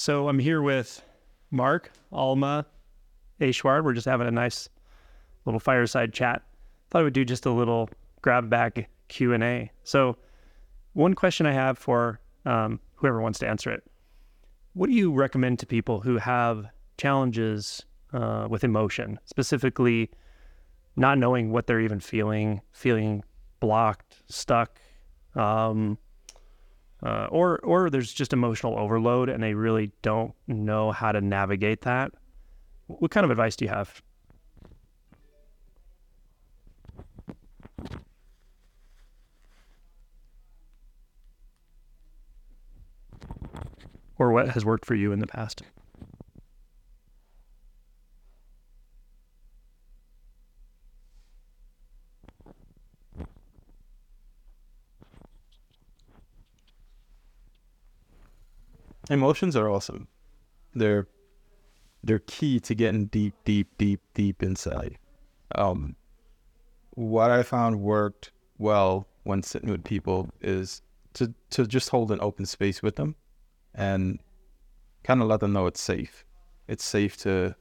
So I'm here with Mark, Alma, Eshwar. We're just having a nice little fireside chat. Thought I would do just a little grab bag Q and A. So one question I have for um, whoever wants to answer it: What do you recommend to people who have challenges uh, with emotion, specifically not knowing what they're even feeling, feeling blocked, stuck, um, uh, or or there's just emotional overload and they really don't know how to navigate that. What kind of advice do you have? Or what has worked for you in the past? Emotions are awesome. They're they're key to getting deep, deep, deep, deep inside. Um, what I found worked well when sitting with people is to to just hold an open space with them, and kind of let them know it's safe. It's safe to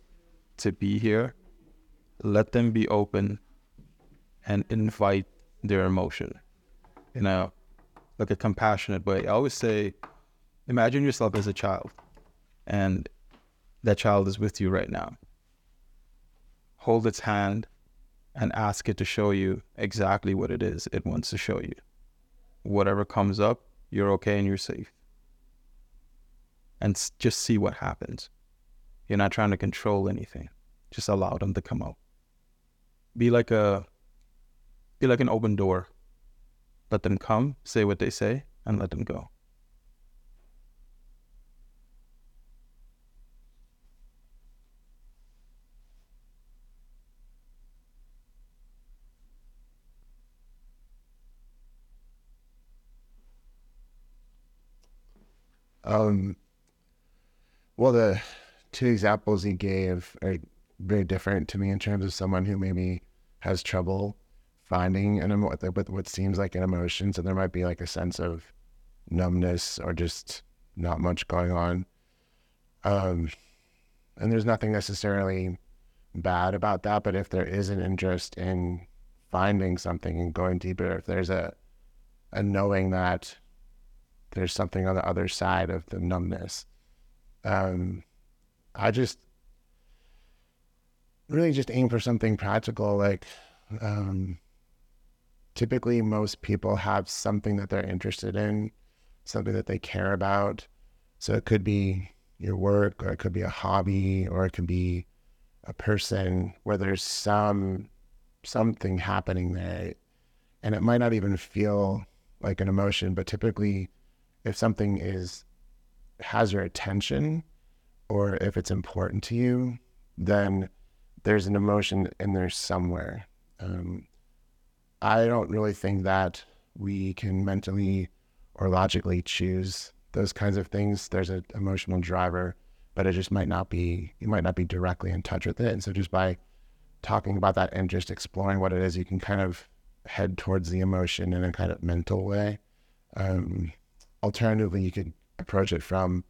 to be here. Let them be open, and invite their emotion in a like a compassionate way. I always say imagine yourself as a child and that child is with you right now. Hold its hand and ask it to show you exactly what it is it wants to show you. Whatever comes up, you're okay and you're safe. And just see what happens. You're not trying to control anything. Just allow them to come out. Be like a be like an open door. Let them come, say what they say, and let them go. Um, well, the two examples he gave are very different to me in terms of someone who maybe has trouble finding an emo- with what seems like an emotion. So there might be like a sense of numbness or just not much going on. Um, and there's nothing necessarily bad about that, but if there is an interest in finding something and going deeper, if there's a a knowing that there's something on the other side of the numbness. Um, I just really just aim for something practical. Like, um, typically, most people have something that they're interested in, something that they care about. So it could be your work, or it could be a hobby, or it could be a person where there's some something happening there, and it might not even feel like an emotion, but typically if something is has your attention or if it's important to you, then there's an emotion in there somewhere. Um, I don't really think that we can mentally or logically choose those kinds of things. There's an emotional driver, but it just might not be, you might not be directly in touch with it. And so just by talking about that and just exploring what it is, you can kind of head towards the emotion in a kind of mental way. Um, alternatively, you could approach it from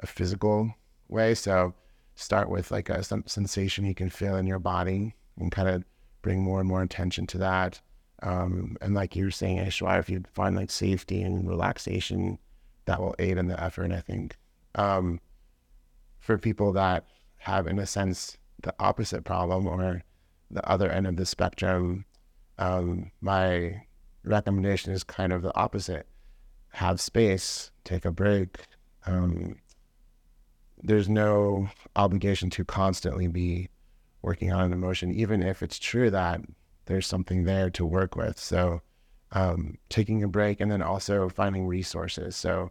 a physical way. So start with like a some sensation you can feel in your body and kind of bring more and more attention to that. Um, and like you were saying, Eshwar, if you find like safety and relaxation, that will aid in the effort, I think. Um, for people that have, in a sense, the opposite problem or the other end of the spectrum, um, my recommendation is kind of the opposite have space, take a break. Um, there's no obligation to constantly be working on an emotion, even if it's true that there's something there to work with. So, um, taking a break and then also finding resources. So,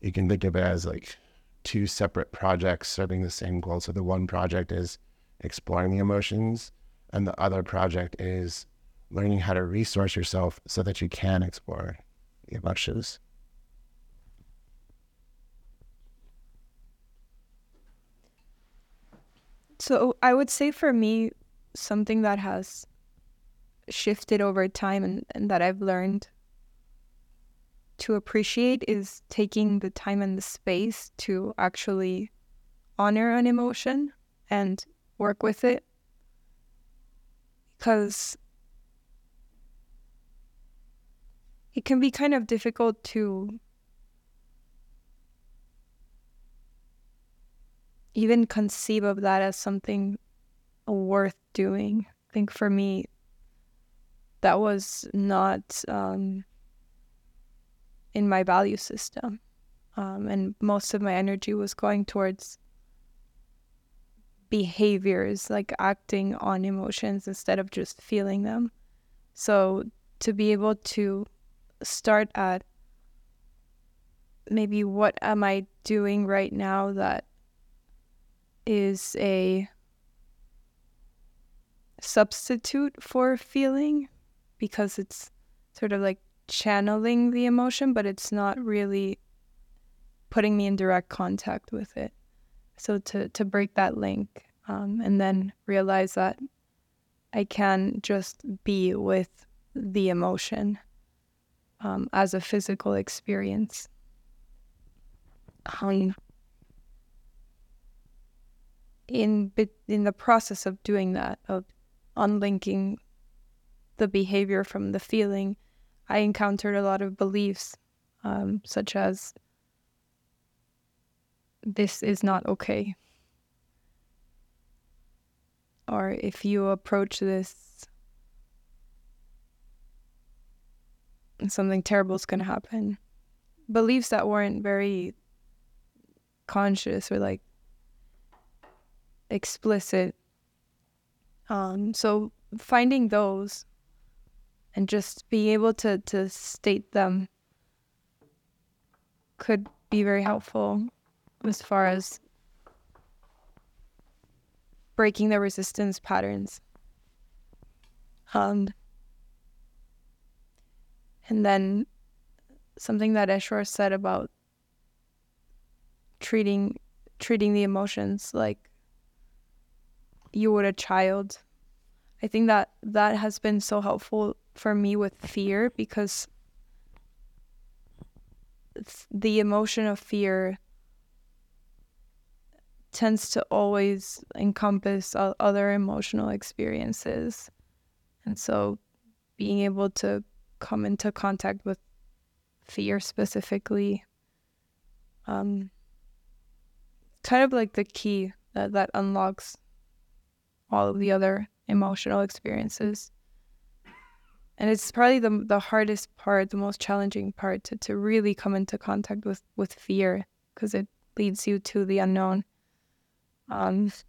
you can think of it as like two separate projects serving the same goal. So, the one project is exploring the emotions, and the other project is learning how to resource yourself so that you can explore emotions. So I would say for me, something that has shifted over time and, and that I've learned to appreciate is taking the time and the space to actually honor an emotion and work with it. Because it can be kind of difficult to even conceive of that as something worth doing. I think for me, that was not um, in my value system. Um, and most of my energy was going towards behaviors, like acting on emotions instead of just feeling them. So to be able to start at maybe what am I doing right now that is a substitute for feeling because it's sort of like channeling the emotion, but it's not really putting me in direct contact with it. So to to break that link um, and then realize that I can just be with the emotion um, as a physical experience. Um, in in the process of doing that, of unlinking the behavior from the feeling, I encountered a lot of beliefs, um, such as this is not okay. Or if you approach this, something terrible is going to happen. Beliefs that weren't very conscious or like explicit. Um, so finding those and just being able to to state them could be very helpful as far as breaking the resistance patterns. Um, and then something that Eshwar said about treating treating the emotions like you would a child. I think that that has been so helpful for me with fear because the emotion of fear tends to always encompass other emotional experiences. And so being able to come into contact with fear specifically um, kind of like the key that, that unlocks all of the other emotional experiences. And it's probably the the hardest part, the most challenging part to, to really come into contact with, with fear because it leads you to the unknown. Um, so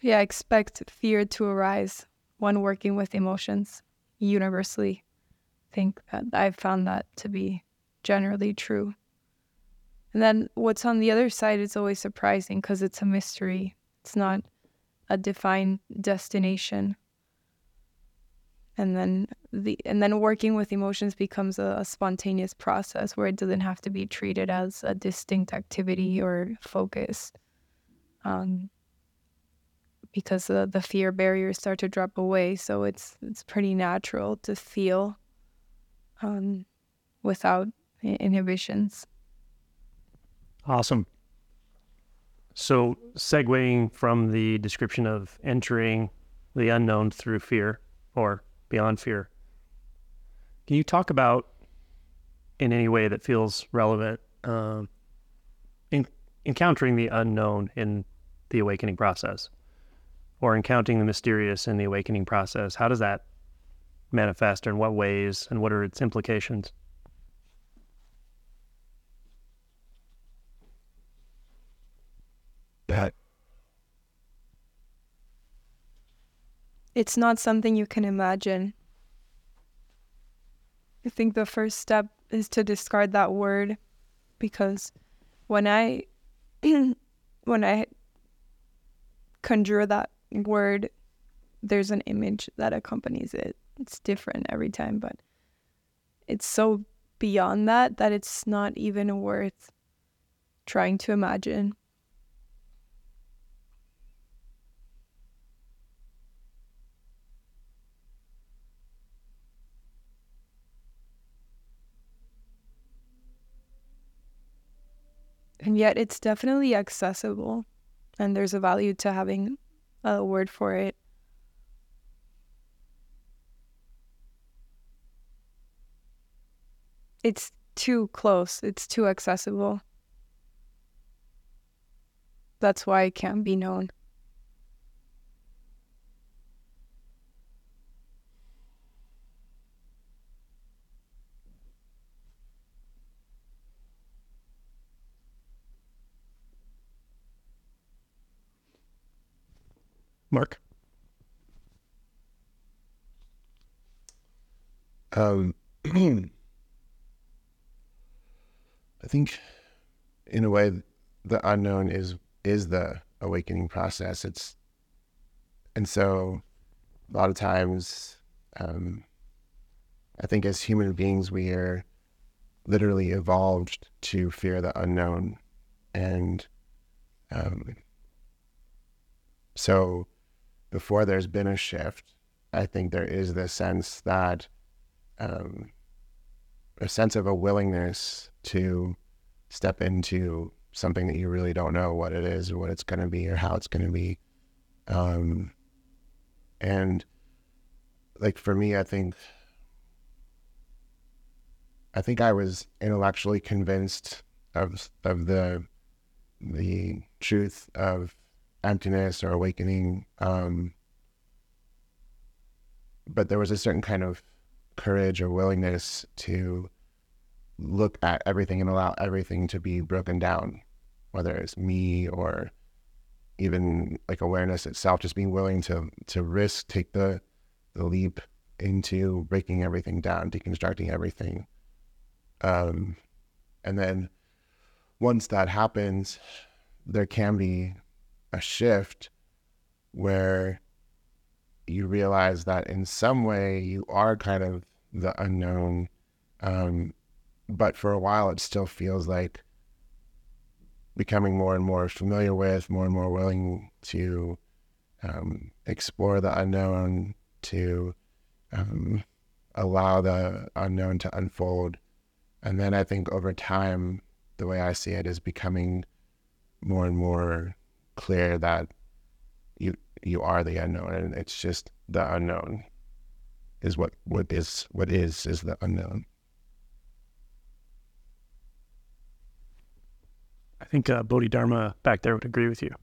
yeah, expect fear to arise when working with emotions universally. Think that I've found that to be generally true. And then what's on the other side is always surprising because it's a mystery. It's not a defined destination. And then the and then working with emotions becomes a, a spontaneous process where it doesn't have to be treated as a distinct activity or focus. Um, because the, the fear barriers start to drop away, so it's it's pretty natural to feel um, without inhibitions. Awesome. So, segueing from the description of entering the unknown through fear or beyond fear, can you talk about, in any way that feels relevant, um, in, encountering the unknown in the awakening process or encountering the mysterious in the awakening process? How does that manifest, or in what ways, and what are its implications? that it's not something you can imagine. I think the first step is to discard that word because when I when I conjure that word, there's an image that accompanies it. It's different every time, but it's so beyond that that it's not even worth trying to imagine. And yet, it's definitely accessible, and there's a value to having a word for it. It's too close. It's too accessible. That's why it can't be known Mark. Um, I think, in a way, the unknown is is the awakening process. It's, and so, a lot of times, um, I think as human beings, we are literally evolved to fear the unknown, and um, so before there's been a shift, I think there is this sense that um, a sense of a willingness to step into something that you really don't know what it is or what it's going to be or how it's going to be. Um, and like for me, I think, I think I was intellectually convinced of of the the truth of emptiness or awakening. Um, but there was a certain kind of courage or willingness to look at everything and allow everything to be broken down, whether it's me or even like awareness itself, just being willing to to risk, take the the leap into breaking everything down, deconstructing everything. Um, and then once that happens, there can be a shift where you realize that in some way you are kind of the unknown. Um, but for a while, it still feels like becoming more and more familiar with, more and more willing to um, explore the unknown, to um, allow the unknown to unfold. And then I think over time, the way I see it is becoming more and more clear that you you are the unknown and it's just the unknown is what what is what is is the unknown I think uh, Bodhidharma back there would agree with you.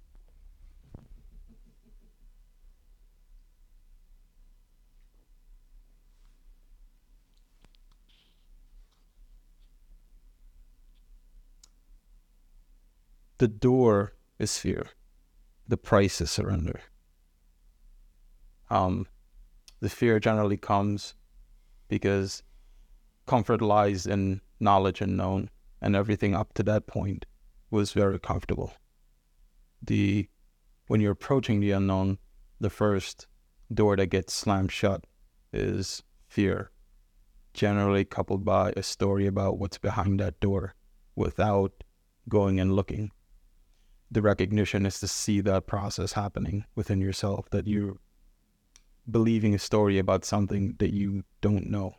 The door is fear the price is surrender. Um, the fear generally comes because comfort lies in knowledge and known, and everything up to that point was very comfortable. The when you're approaching the unknown, the first door that gets slammed shut is fear, generally coupled by a story about what's behind that door without going and looking the recognition is to see that process happening within yourself that mm. you're believing a story about something that you don't know.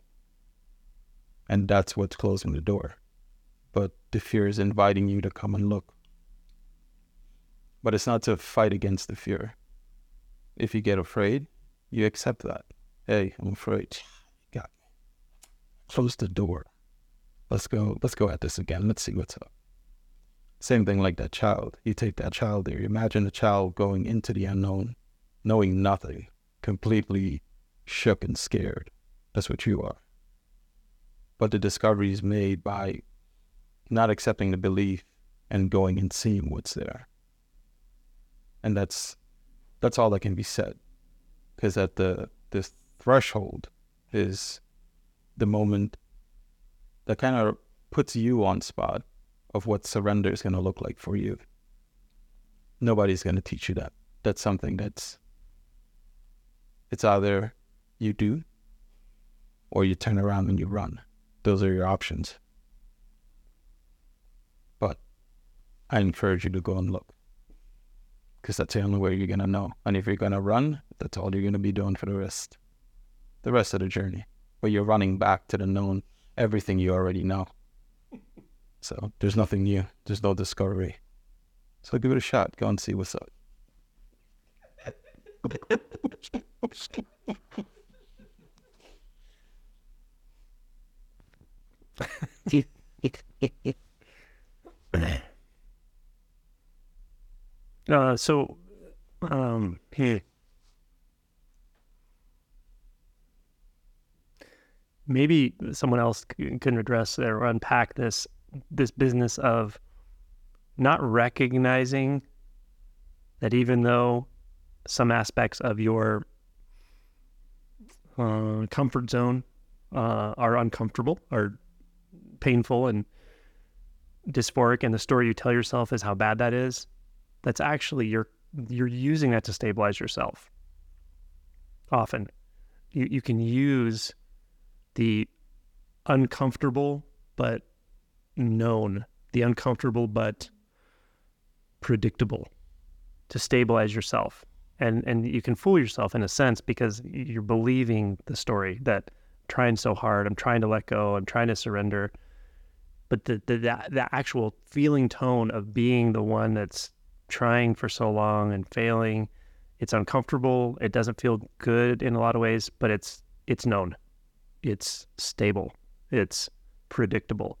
And that's what's closing the door. But the fear is inviting you to come and look. But it's not to fight against the fear. If you get afraid you accept that. Hey i'm afraid. Got me close the door. Let's go let's go at this again. Let's see what's up same thing like that child. You take that child there. Imagine a child going into the unknown, knowing nothing, completely shook and scared. That's what you are. But the discovery is made by not accepting the belief and going and seeing what's there. And that's that's all that can be said. Because at the this threshold is the moment that kind of puts you on spot of what surrender is going to look like for you. Nobody's going to teach you that. That's something that's, it's either you do or you turn around and you run. Those are your options. But I encourage you to go and look because that's the only way you're going to know. And if you're going to run, that's all you're going to be doing for the rest, the rest of the journey. But you're running back to the known, everything you already know. So there's nothing new. There's no discovery. So give it a shot. Go and see what's up. Uh, so, um, hmm. maybe someone else can address or unpack this this business of not recognizing that even though some aspects of your uh, comfort zone uh, are uncomfortable, are painful and dysphoric, and the story you tell yourself is how bad that is, that's actually you're you're using that to stabilize yourself. Often, you you can use the uncomfortable but known, the uncomfortable but predictable to stabilize yourself. And and you can fool yourself in a sense because you're believing the story that I'm trying so hard, I'm trying to let go, I'm trying to surrender. But the the the, actual feeling tone of being the one that's trying for so long and failing, it's uncomfortable, it doesn't feel good in a lot of ways, but it's it's known it's stable, it's predictable.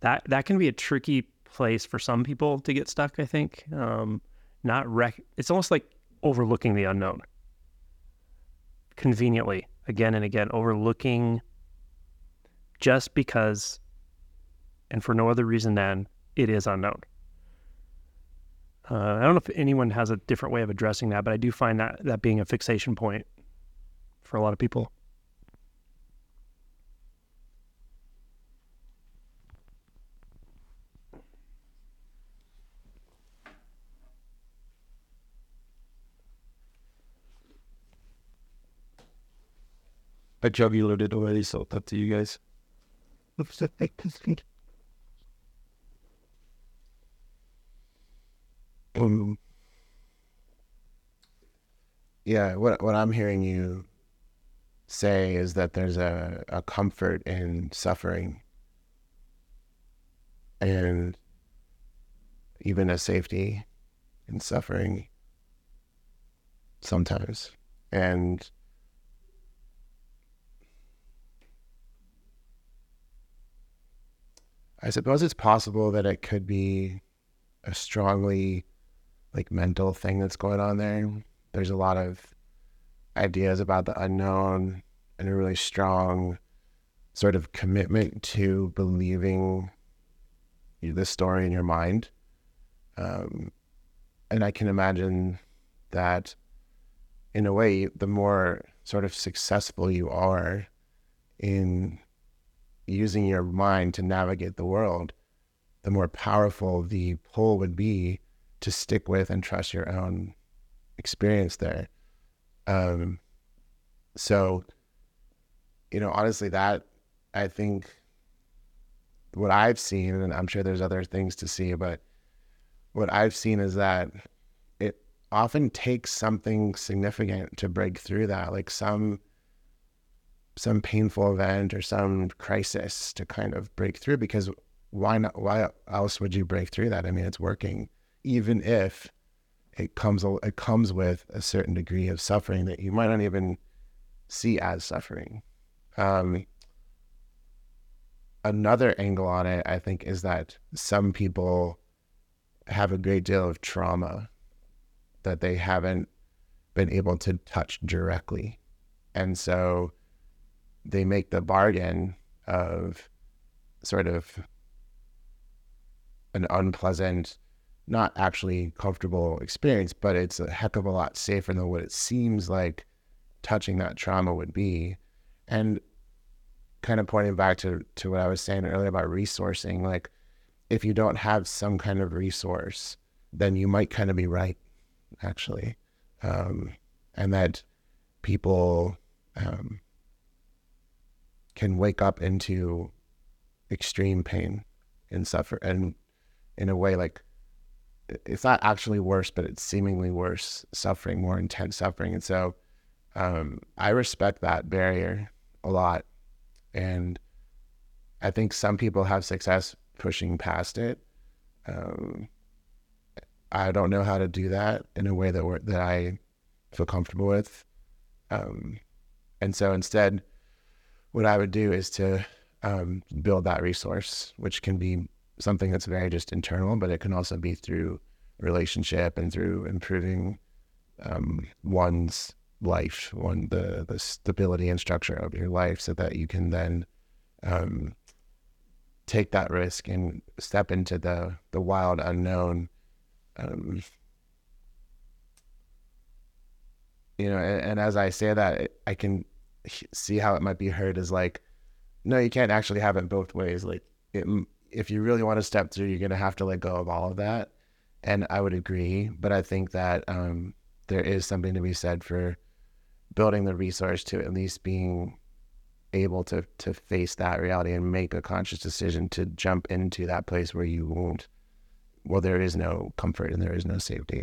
That that can be a tricky place for some people to get stuck. I think um, not rec- It's almost like overlooking the unknown. Conveniently, again and again, overlooking just because, and for no other reason than it is unknown. Uh, I don't know if anyone has a different way of addressing that, but I do find that that being a fixation point for a lot of people. I jugular it already, so it's up to you guys. Um, yeah, what what I'm hearing you say is that there's a, a comfort in suffering and even a safety in suffering sometimes. And I suppose it's possible that it could be a strongly like mental thing that's going on there. There's a lot of ideas about the unknown and a really strong sort of commitment to believing the story in your mind. Um, and I can imagine that in a way, the more sort of successful you are in using your mind to navigate the world, the more powerful the pull would be to stick with and trust your own experience there. Um, so, you know, honestly, that I think what I've seen, and I'm sure there's other things to see, but what I've seen is that it often takes something significant to break through that, like some some painful event or some crisis to kind of break through because why not why else would you break through that? I mean it's working even if it comes it comes with a certain degree of suffering that you might not even see as suffering. Um, another angle on it i think is that some people have a great deal of trauma that they haven't been able to touch directly. And so they make the bargain of sort of an unpleasant, not actually comfortable experience, but it's a heck of a lot safer than what it seems like touching that trauma would be. And kind of pointing back to, to what I was saying earlier about resourcing, like if you don't have some kind of resource, then you might kind of be right, actually. Um, and that people um, can wake up into extreme pain and suffer and in a way like it's not actually worse but it's seemingly worse suffering more intense suffering and so um, i respect that barrier a lot and i think some people have success pushing past it. Um, I don't know how to do that in a way that that I feel comfortable with. Um, and so instead, what I would do is to um, build that resource, which can be something that's very just internal, but it can also be through relationship and through improving um, one's life, one the the stability and structure of your life, so that you can then um, take that risk and step into the the wild unknown. Um, you know, and, and as I say that, I can see how it might be heard as like, no, you can't actually have it both ways. Like, it, if you really want to step through, you're gonna have to let go of all of that. And I would agree, but I think that um, there is something to be said for building the resource to at least being able to to face that reality and make a conscious decision to jump into that place where you won't well there is no comfort and there is no safety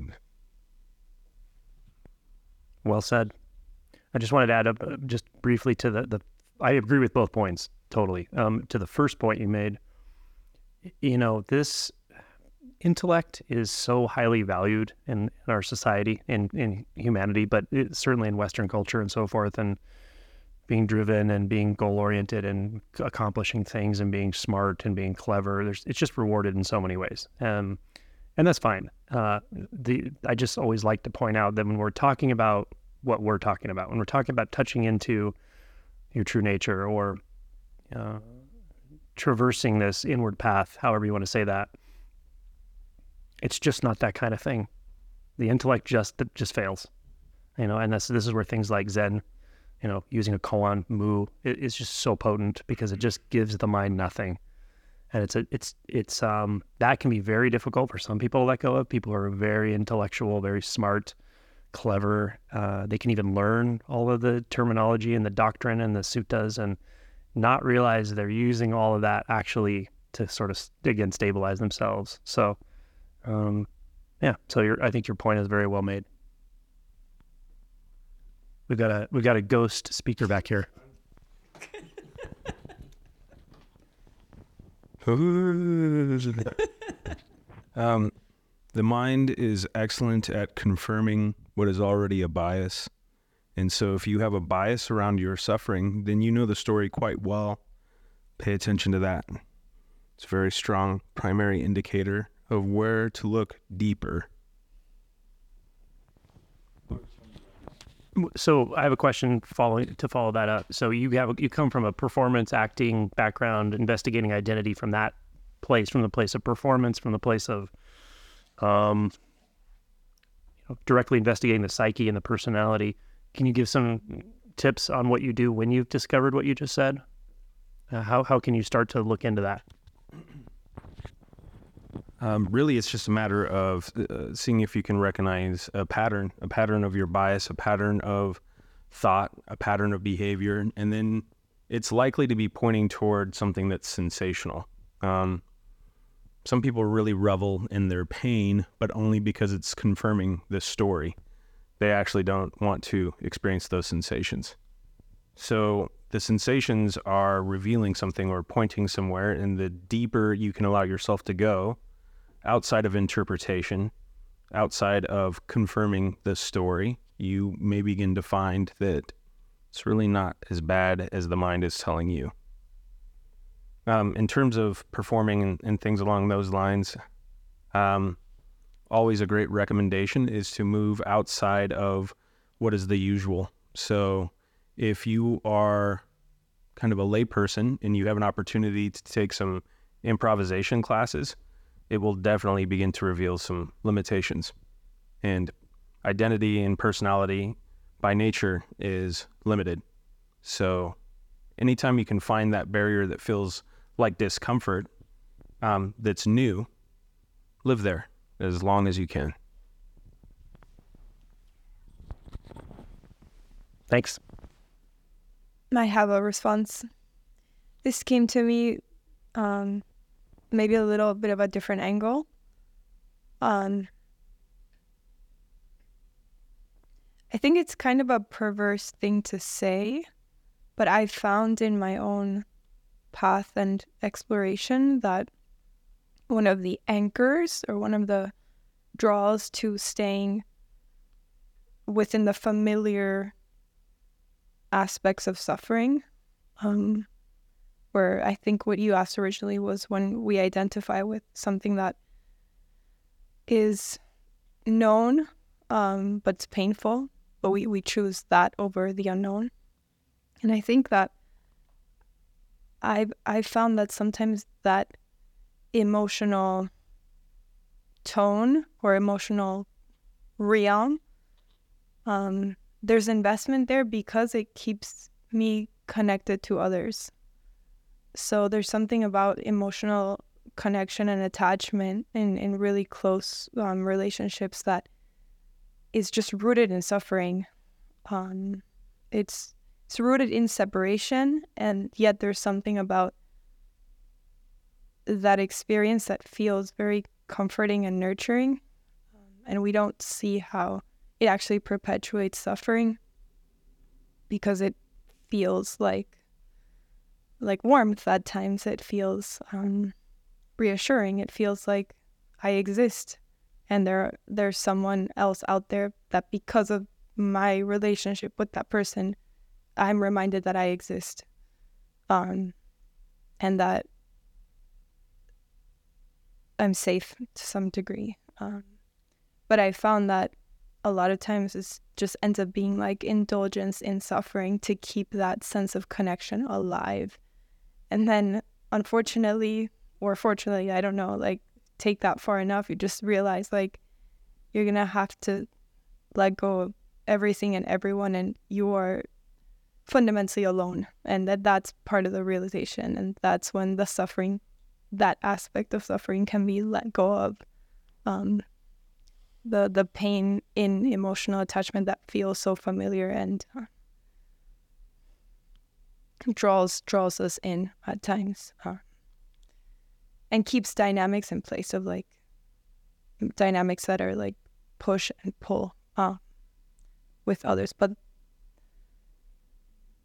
well said i just wanted to add up uh, just briefly to the, the i agree with both points totally um, to the first point you made you know this intellect is so highly valued in, in our society in, in humanity but it, certainly in western culture and so forth and being driven and being goal oriented and accomplishing things and being smart and being clever. There's, it's just rewarded in so many ways. Um, and that's fine. Uh, the I just always like to point out that when we're talking about what we're talking about, when we're talking about touching into your true nature or uh, traversing this inward path, however you want to say that, it's just not that kind of thing. The intellect just just fails, you know. And this this is where things like Zen you know, using a koan mu is just so potent because it just gives the mind nothing. And it's a, it's it's um that can be very difficult for some people to let go of. People who are very intellectual, very smart, clever. Uh, they can even learn all of the terminology and the doctrine and the suttas and not realize they're using all of that actually to sort of again stabilize themselves. So, um, yeah. So your I think your point is very well made. We've got a we've got a ghost speaker back here. um, the mind is excellent at confirming what is already a bias. And so if you have a bias around your suffering, then you know the story quite well. Pay attention to that. It's a very strong primary indicator of where to look deeper So I have a question following to follow that up. So you have you come from a performance acting background, investigating identity from that place, from the place of performance, from the place of um, directly investigating the psyche and the personality. Can you give some tips on what you do when you've discovered what you just said? Uh, how how can you start to look into that? Um, really, it's just a matter of uh, seeing if you can recognize a pattern, a pattern of your bias, a pattern of thought, a pattern of behavior, and then it's likely to be pointing toward something that's sensational. Um, some people really revel in their pain, but only because it's confirming the story. They actually don't want to experience those sensations. So the sensations are revealing something or pointing somewhere, and the deeper you can allow yourself to go, outside of interpretation, outside of confirming the story, you may begin to find that it's really not as bad as the mind is telling you. Um, in terms of performing and, and, things along those lines, um, always a great recommendation is to move outside of what is the usual. So if you are kind of a layperson and you have an opportunity to take some improvisation classes, it will definitely begin to reveal some limitations. And identity and personality by nature is limited. So anytime you can find that barrier that feels like discomfort um, that's new, live there as long as you can. Thanks. I have a response. This came to me um, maybe a little bit of a different angle. Um, I think it's kind of a perverse thing to say, but I found in my own path and exploration that one of the anchors or one of the draws to staying within the familiar aspects of suffering. Um, where I think what you asked originally was when we identify with something that is known, um, but it's painful, but we, we choose that over the unknown. And I think that I've I found that sometimes that emotional tone or emotional realm, um, there's investment there because it keeps me connected to others. So there's something about emotional connection and attachment in, in really close um, relationships that is just rooted in suffering. Um, it's it's rooted in separation, and yet there's something about that experience that feels very comforting and nurturing. Um, and we don't see how it actually perpetuates suffering because it feels like like warmth at times. It feels um, reassuring. It feels like I exist, and there there's someone else out there that because of my relationship with that person, I'm reminded that I exist, um, and that I'm safe to some degree. Um, but I found that a lot of times it just ends up being like indulgence in suffering to keep that sense of connection alive. And then, unfortunately, or fortunately, I don't know, like take that far enough, you just realize like you're gonna have to let go of everything and everyone, and you are fundamentally alone, and that that's part of the realization, and that's when the suffering, that aspect of suffering, can be let go of. Um, the the pain in emotional attachment that feels so familiar and uh, draws draws us in at times. Uh, and keeps dynamics in place of like dynamics that are like push and pull uh, with others. But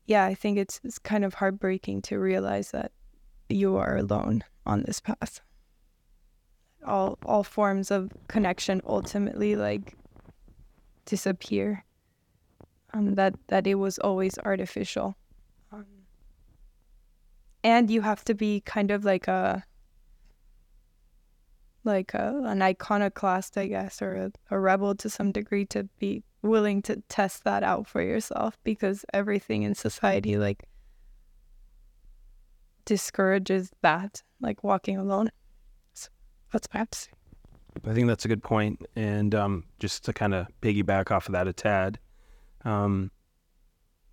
yeah, I think it's, it's kind of heartbreaking to realize that you are alone on this path. All all forms of connection ultimately like disappear. Um, that that it was always artificial. Um, and you have to be kind of like a like a, an iconoclast, I guess, or a, a rebel to some degree to be willing to test that out for yourself because everything in society like discourages that, like walking alone. So that's say. I think that's a good point. And um, just to kind of piggyback off of that a tad, um,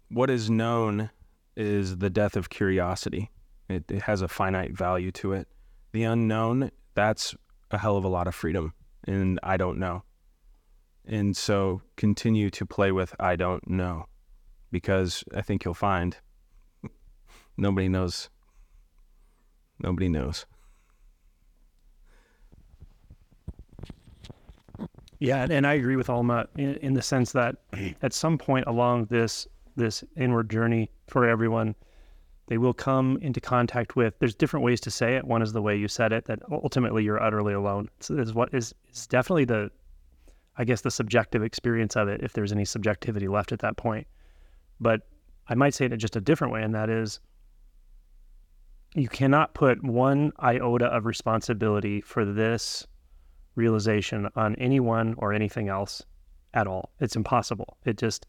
what is known is the death of curiosity. It, it has a finite value to it. The unknown, that's a hell of a lot of freedom and I don't know. And so continue to play with I don't know because I think you'll find nobody knows. Nobody knows. Yeah, and I agree with Alma in, in the sense that at some point along this this inward journey for everyone, they will come into contact with there's different ways to say it one is the way you said it that ultimately you're utterly alone so is what is is definitely the i guess the subjective experience of it if there's any subjectivity left at that point. But i might say it in just a different way and that is you cannot put one iota of responsibility for this realization on anyone or anything else at all. It's impossible. It just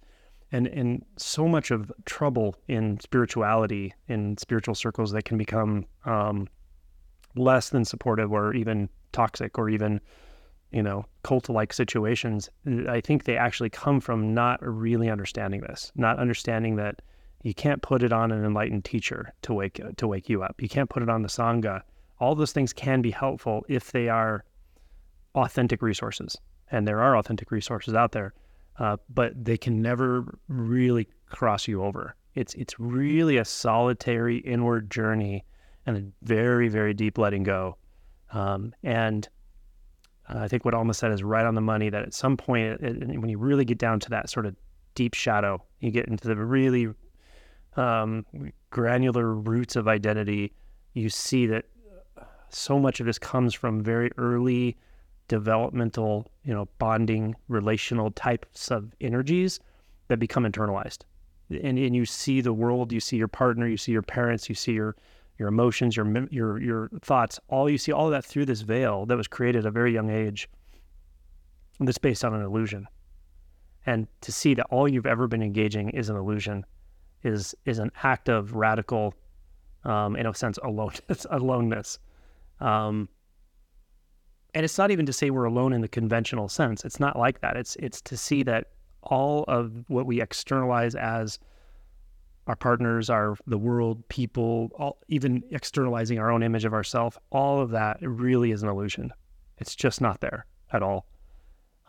and and so much of trouble in spirituality in spiritual circles that can become um, less than supportive or even toxic or even you know cult like situations i think they actually come from not really understanding this not understanding that you can't put it on an enlightened teacher to wake to wake you up you can't put it on the sangha all those things can be helpful if they are authentic resources and there are authentic resources out there uh, but they can never really cross you over. It's it's really a solitary inward journey and a very very deep letting go. Um, and uh, I think what Alma said is right on the money. That at some point, it, it, when you really get down to that sort of deep shadow, you get into the really um, granular roots of identity. You see that so much of this comes from very early developmental, you know, bonding, relational types of energies that become internalized. And, and you see the world, you see your partner, you see your parents, you see your your emotions, your your your thoughts, all you see all of that through this veil that was created at a very young age. That's based on an illusion. And to see that all you've ever been engaging is an illusion is is an act of radical um, in a sense aloneness aloneness. Um, and it's not even to say we're alone in the conventional sense. It's not like that. It's it's to see that all of what we externalize as our partners, our the world, people, all, even externalizing our own image of ourselves, all of that really is an illusion. It's just not there at all,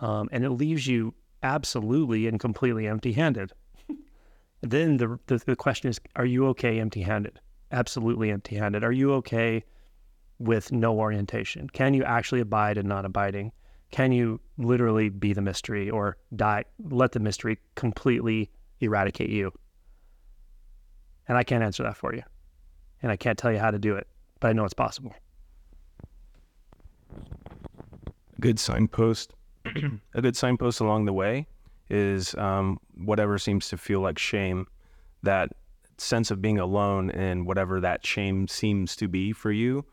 um, and it leaves you absolutely and completely empty-handed. then the, the the question is, are you okay empty-handed? Absolutely empty-handed. Are you okay with no orientation? Can you actually abide in not abiding? Can you literally be the mystery or die? Let the mystery completely eradicate you and I can't answer that for you. And I can't tell you how to do it, but I know it's possible. A good signpost, a good signpost along the way is um, whatever seems to feel like shame, that sense of being alone and whatever that shame seems to be for you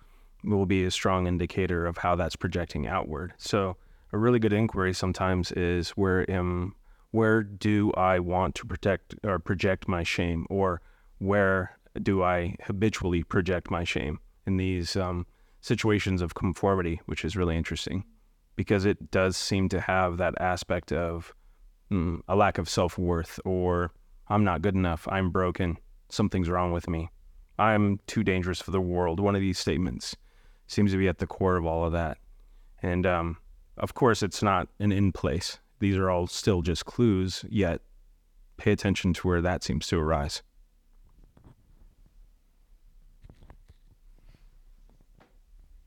will be a strong indicator of how that's projecting outward. So a really good inquiry sometimes is where am where do I want to protect or project my shame or where do I habitually project my shame in these um, situations of conformity, which is really interesting because it does seem to have that aspect of mm, a lack of self worth or I'm not good enough, I'm broken, something's wrong with me, I'm too dangerous for the world. One of these statements seems to be at the core of all of that. And um, of course, it's not an in place. These are all still just clues, yet pay attention to where that seems to arise.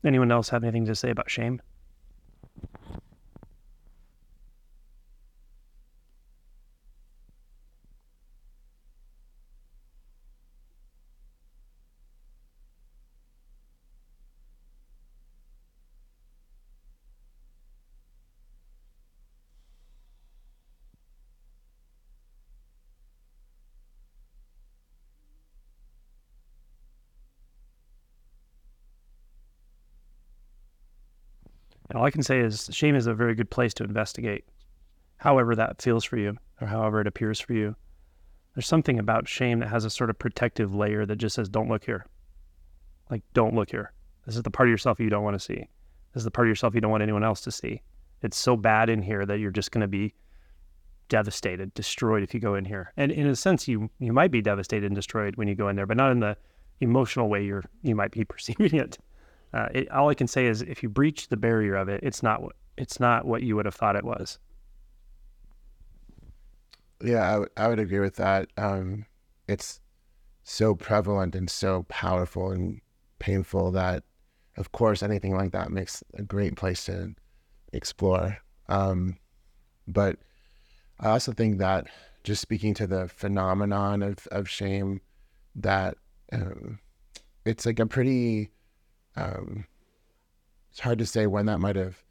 Anyone else have anything to say about shame? All I can say is shame is a very good place to investigate, however that feels for you or however it appears for you. There's something about shame that has a sort of protective layer that just says, don't look here. Like, don't look here. This is the part of yourself you don't want to see. This is the part of yourself you don't want anyone else to see. It's so bad in here that you're just going to be devastated, destroyed if you go in here. And in a sense, you you might be devastated and destroyed when you go in there, but not in the emotional way you're you might be perceiving it. Uh, it, all I can say is if you breach the barrier of it, it's not what it's not what you would have thought it was. Yeah, I, w- I would agree with that. Um, it's so prevalent and so powerful and painful that, of course, anything like that makes a great place to explore. Um, but I also think that just speaking to the phenomenon of, of shame, that um, it's like a pretty um, it's hard to say when that might have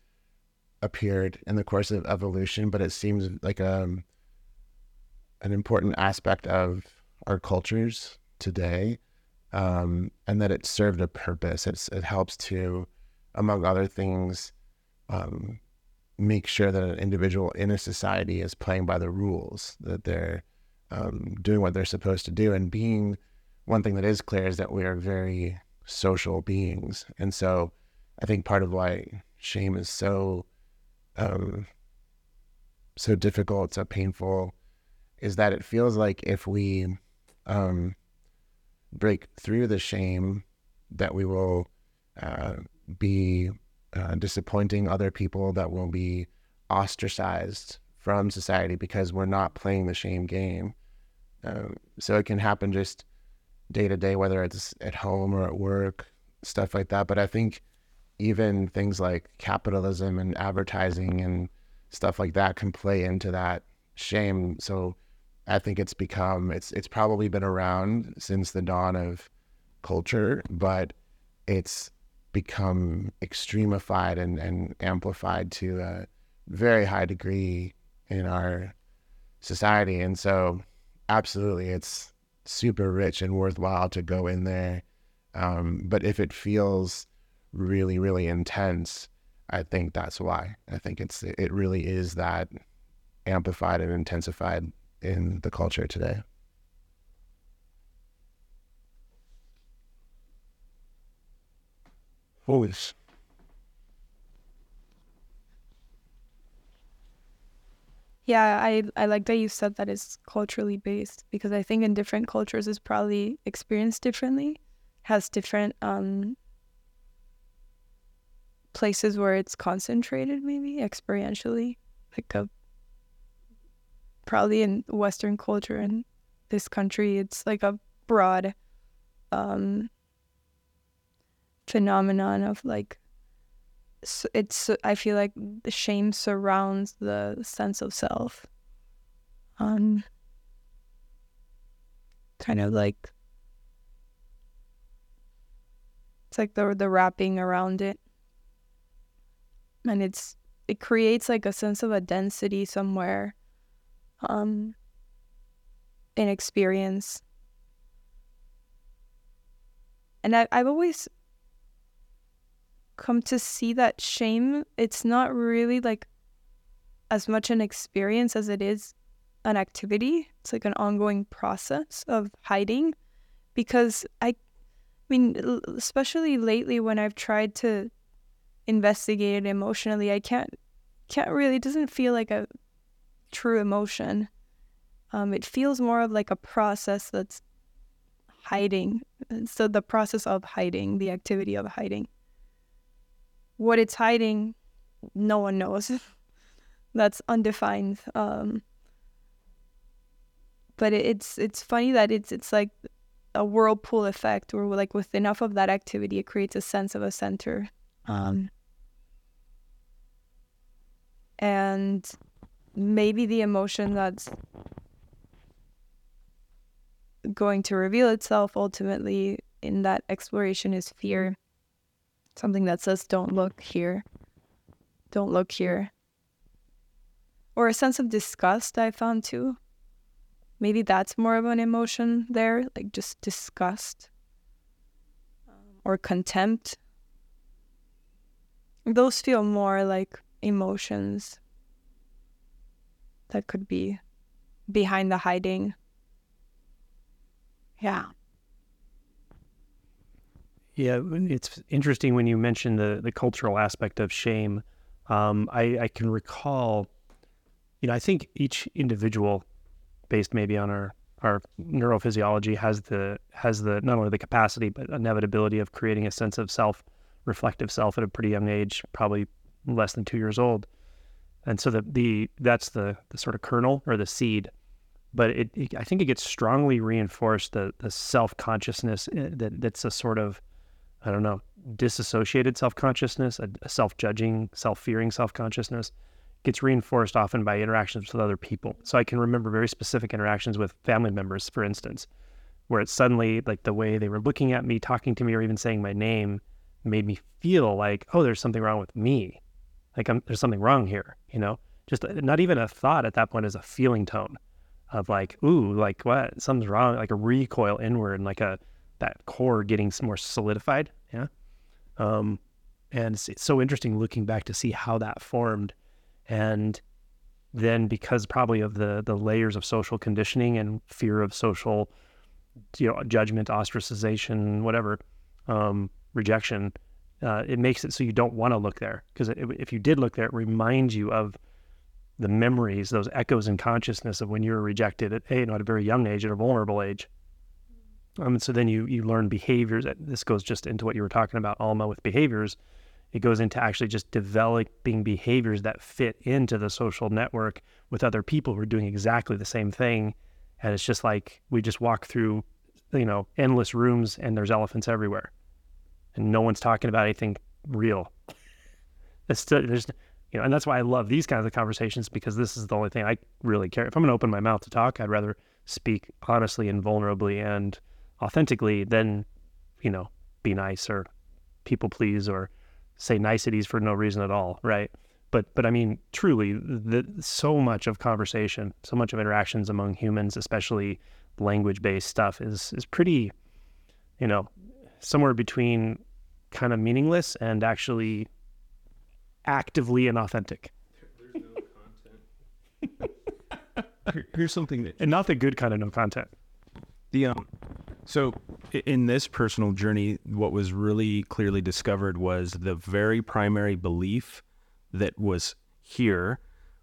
appeared in the course of evolution, but it seems like um, an important aspect of our cultures today, um, and that it served a purpose. It's, it helps to, among other things, um, make sure that an individual in a society is playing by the rules, that they're um, doing what they're supposed to do, and being one thing that is clear is that we are very social beings. And so I think part of why shame is so um, so difficult, so painful, is that it feels like if we um, break through the shame, that we will uh, be uh, disappointing other people, that will be ostracized from society because we're not playing the shame game. Uh, so it can happen just day to day, whether it's at home or at work, stuff like that. But I think even things like capitalism and advertising and stuff like that can play into that shame. So I think it's become it's it's probably been around since the dawn of culture, but it's become extremified and, and amplified to a very high degree in our society. And so, absolutely, it's super rich and worthwhile to go in there. Um, but if it feels really, really intense, I think that's why. I think it's it really is that amplified and intensified in the culture today. Always. Yeah, I I like that you said that it's culturally based because I think in different cultures it's probably experienced differently, has different um places where it's concentrated maybe experientially, like a probably in Western culture in this country it's like a broad um phenomenon of like it's I feel like the shame surrounds the sense of self. Um kind of like it's like the the wrapping around it. And it's it creates like a sense of a density somewhere um in experience. And I, I've always come to see that shame it's not really like as much an experience as it is an activity. It's like an ongoing process of hiding because i I mean especially lately when i've tried to investigate it emotionally i can't can't really it doesn't feel like a true emotion. Um, it feels more of like a process that's hiding. So the process of hiding the activity of hiding what it's hiding, no one knows. That's undefined. Um, but it's it's funny that it's it's like a whirlpool effect, where like with enough of that activity, it creates a sense of a center. Um, and maybe the emotion that's going to reveal itself ultimately in that exploration is fear something that says don't look here. Don't look here. Or a sense of disgust i found too. Maybe that's more of an emotion there like just disgust or contempt. Those feel more like emotions that could be behind the hiding. Yeah yeah, it's interesting when you mention the the cultural aspect of shame. Um, I, I can recall, you know, I think each individual, based maybe on our our neurophysiology, has the has the not only the capacity but inevitability of creating a sense of self, reflective self at a pretty young age, probably less than two years old, and so the the that's the the sort of kernel or the seed but it, it, I think it gets strongly reinforced the the self consciousness eh, that that's a sort of I don't know, disassociated self consciousness, a, self judging, self fearing self consciousness gets reinforced often by interactions with other people. So I can remember very specific interactions with family members, for instance, where it's suddenly like the way they were looking at me, talking to me, or even saying my name made me feel like, oh, there's something wrong with me. Like I'm, there's something wrong here, you know? Just uh, not even a thought at that point is a feeling tone of like, ooh, like what? Something's wrong, like a recoil inward, and like a, that core getting more solidified. Yeah. Um, and it's, it's so interesting looking back to see how that formed. And then because probably of the the layers of social conditioning and fear of social you know judgment ostracization whatever um, rejection uh, it makes it so you don't want to look there because if you did look there it reminds you of the memories those echoes in consciousness of when you were rejected at, you know, at a very young age at a vulnerable age um, so then you you learn behaviors. This goes just into what you were talking about, Alma, with behaviors. It goes into actually just developing behaviors that fit into the social network with other people who are doing exactly the same thing. And it's just like we just walk through, you know, endless rooms and there's elephants everywhere, and no one's talking about anything real. It's still, there's, you know, and that's why I love these kinds of conversations because this is the only thing I really care. If I'm going to open my mouth to talk, I'd rather speak honestly and vulnerably and authentically, then, you know, be nice or people please or say niceties for no reason at all, right? But but I mean, truly, the, so much of conversation, so much of interactions among humans, especially language-based stuff, is is pretty, you know, somewhere between kind of meaningless and actually actively inauthentic. Here's something that And not the good kind of no content. The um, so in this personal journey, what was really clearly discovered was the very primary belief that was here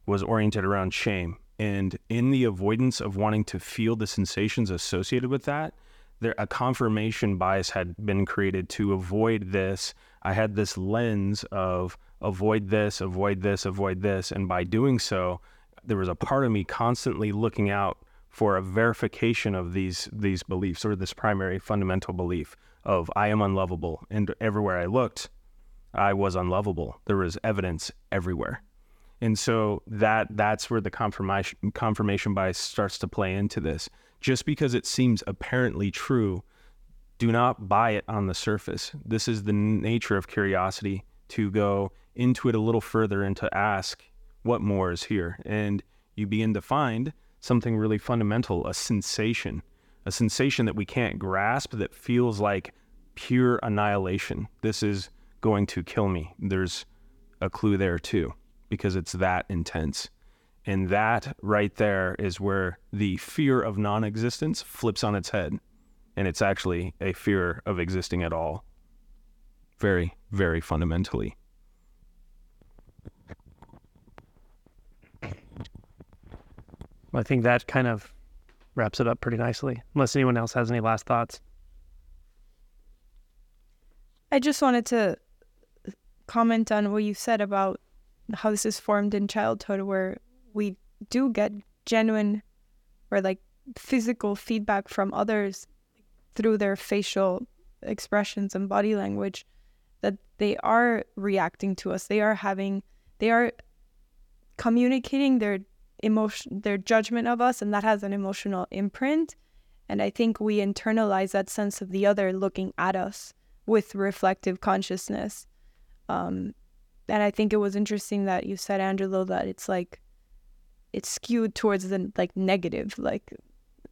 was oriented around shame, and in the avoidance of wanting to feel the sensations associated with that, there a confirmation bias had been created to avoid this. I had this lens of avoid this, avoid this, avoid this, and by doing so, there was a part of me constantly looking out for a verification of these these beliefs or this primary fundamental belief of I am unlovable and everywhere I looked I was unlovable. There was evidence everywhere. And so that that's where the confirmation confirmation bias starts to play into this. Just because it seems apparently true do not buy it on the surface. This is the nature of curiosity to go into it a little further and to ask what more is here? And you begin to find something really fundamental a sensation, a sensation that we can't grasp that feels like pure annihilation. This is going to kill me. There's a clue there too, because it's that intense. And that right there is where the fear of non existence flips on its head. And it's actually a fear of existing at all. Very, very fundamentally. I think that kind of wraps it up pretty nicely. Unless anyone else has any last thoughts. I just wanted to comment on what you said about how this is formed in childhood, where we do get genuine or like physical feedback from others through their facial expressions and body language that they are reacting to us. They are having, they are communicating their emotion, their judgment of us, and that has an emotional imprint. And I think we internalize that sense of the other looking at us with reflective consciousness. Um, and I think it was interesting that you said, Angelo, that it's like it's skewed towards the like negative, like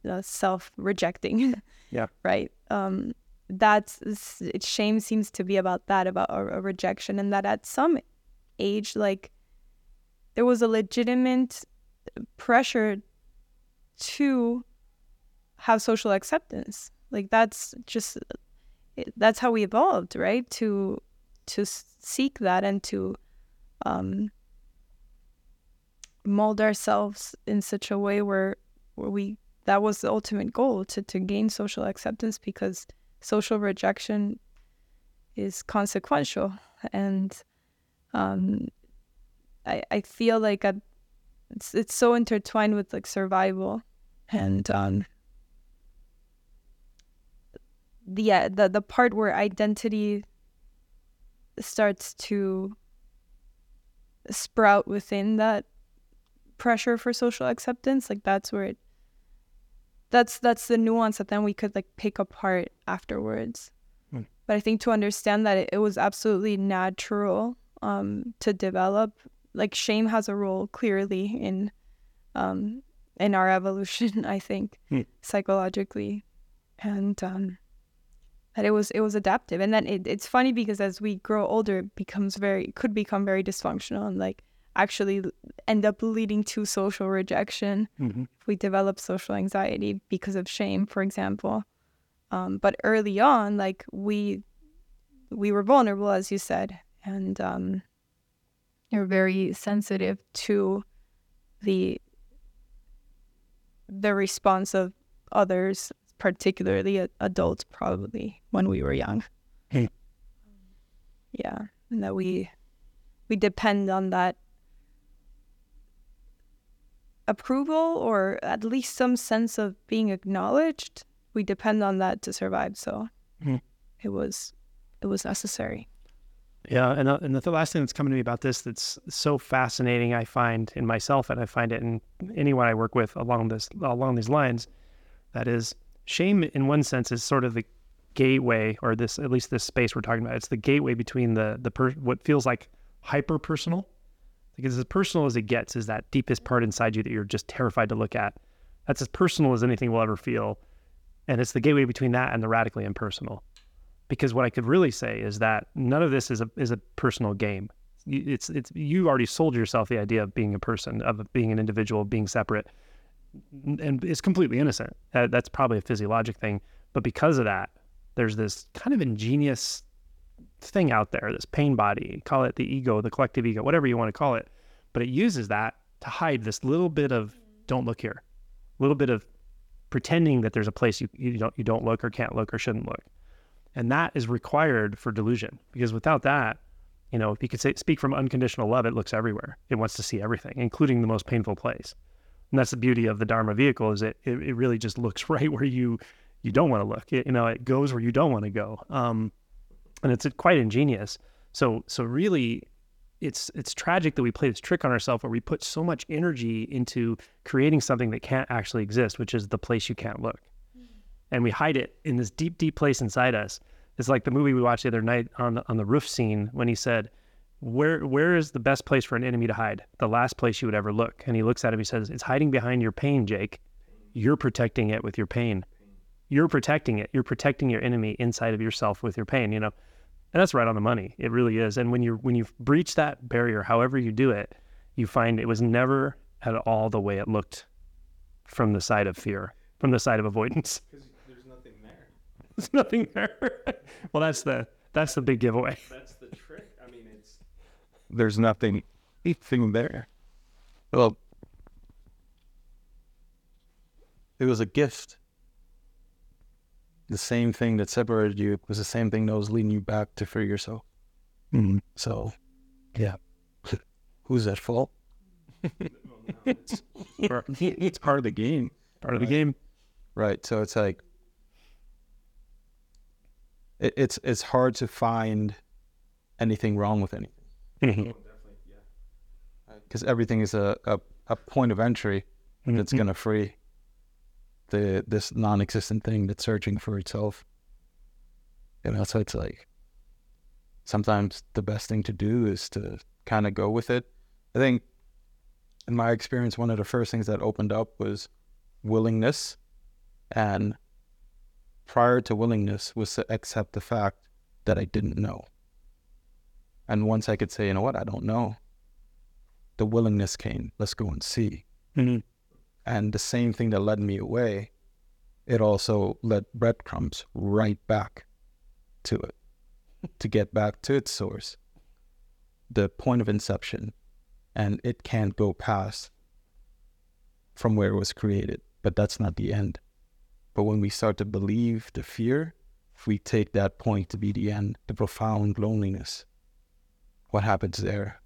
uh, self-rejecting. Yeah. right. Um, that's it, shame seems to be about that, about a, a rejection, and that at some age, like there was a legitimate pressure to have social acceptance. Like that's just that's how we evolved, right? To to seek that and to um, mold ourselves in such a way where where we that was the ultimate goal to to gain social acceptance because social rejection is consequential and um, I I feel like a, it's it's so intertwined with like survival and um, the yeah, the the part where identity starts to sprout within that pressure for social acceptance like that's where it that's that's the nuance that then we could like pick apart afterwards Mm. but i think to understand that it, it was absolutely natural um to develop like shame has a role clearly in um in our evolution i think Mm. psychologically and um that it was it was adaptive and then it, it's funny because as we grow older it becomes very could become very dysfunctional and like actually end up leading to social rejection Mm-hmm. if we develop social anxiety because of shame for example um, but early on like we we were vulnerable as you said and um, you're very sensitive to the the response of others particularly adults probably when we were young Hmm. yeah and that we we depend on that approval or at least some sense of being acknowledged we depend on that to survive so Hmm. it was it was necessary Yeah, and uh, and the last thing that's coming to me about this that's so fascinating, I find in myself, and I find it in anyone I work with along this along these lines, that is shame in one sense is sort of the gateway or this at least this space we're talking about. It's the gateway between the the per, what feels like hyper personal, because as personal as it gets is that deepest part inside you that you're just terrified to look at. That's as personal as anything will ever feel, and it's the gateway between that and the radically impersonal. Because what I could really say is that none of this is a is a personal game. It's it's you already sold yourself the idea of being a person, of being an individual, being separate, and it's completely innocent. That's probably a physiologic thing, but because of that, there's this kind of ingenious thing out there, this pain body, call it the ego, the collective ego, whatever you want to call it. But it uses that to hide this little bit of don't look here, little bit of pretending that there's a place you, you don't you don't look or can't look or shouldn't look. And that is required for delusion because without that, you know, if you could say speak from unconditional love, it looks everywhere. It wants to see everything, including the most painful place. And that's the beauty of the Dharma vehicle is it, it, it really just looks right where you you don't want to look. It, you know, it goes where you don't want to go. Um, and it's quite ingenious. So so really, it's it's tragic that we play this trick on ourselves where we put so much energy into creating something that can't actually exist, which is the place you can't look, and we hide it in this deep deep place inside us. It's like the movie we watched the other night on the on the roof scene when he said. Where where is the best place for an enemy to hide? The last place you would ever look. And he looks at him. He says, "It's hiding behind your pain, Jake. You're protecting it with your pain." you're protecting it. You're protecting your enemy inside of yourself with your pain, you know. And that's right on the money. It really is. And when you when you breach that barrier, however you do it, you find it was never at all the way it looked from the side of fear, from the side of avoidance. Because there's nothing there. There's nothing there. well, that's the that's the big giveaway. That's the trick. I mean, it's There's nothing, anything there. Well, it was a gift. The same thing that separated you was the same thing that was leading you back to free yourself. Mhm. So, yeah. Who's at fault? it's, it's part of the game. Part of the game. Right. So it's like it, it's it's hard to find anything wrong with anything Mhm. because everything is a, a, a point of entry that's Mhm. gonna free the this non-existent thing that's searching for itself. You know, so it's like sometimes the best thing to do is to kind of go with it. I think in my experience, one of the first things that opened up was willingness, and prior to willingness was to accept the fact that I didn't know. And once I could say, you know what, I don't know, the willingness came. Let's go and see. Mhm. And the same thing that led me away, it also led breadcrumbs right back to it to get back to its source, the point of inception. And it can't go past from where it was created, but that's not the end. But when we start to believe the fear, if we take that point to be the end, the profound loneliness, what happens there?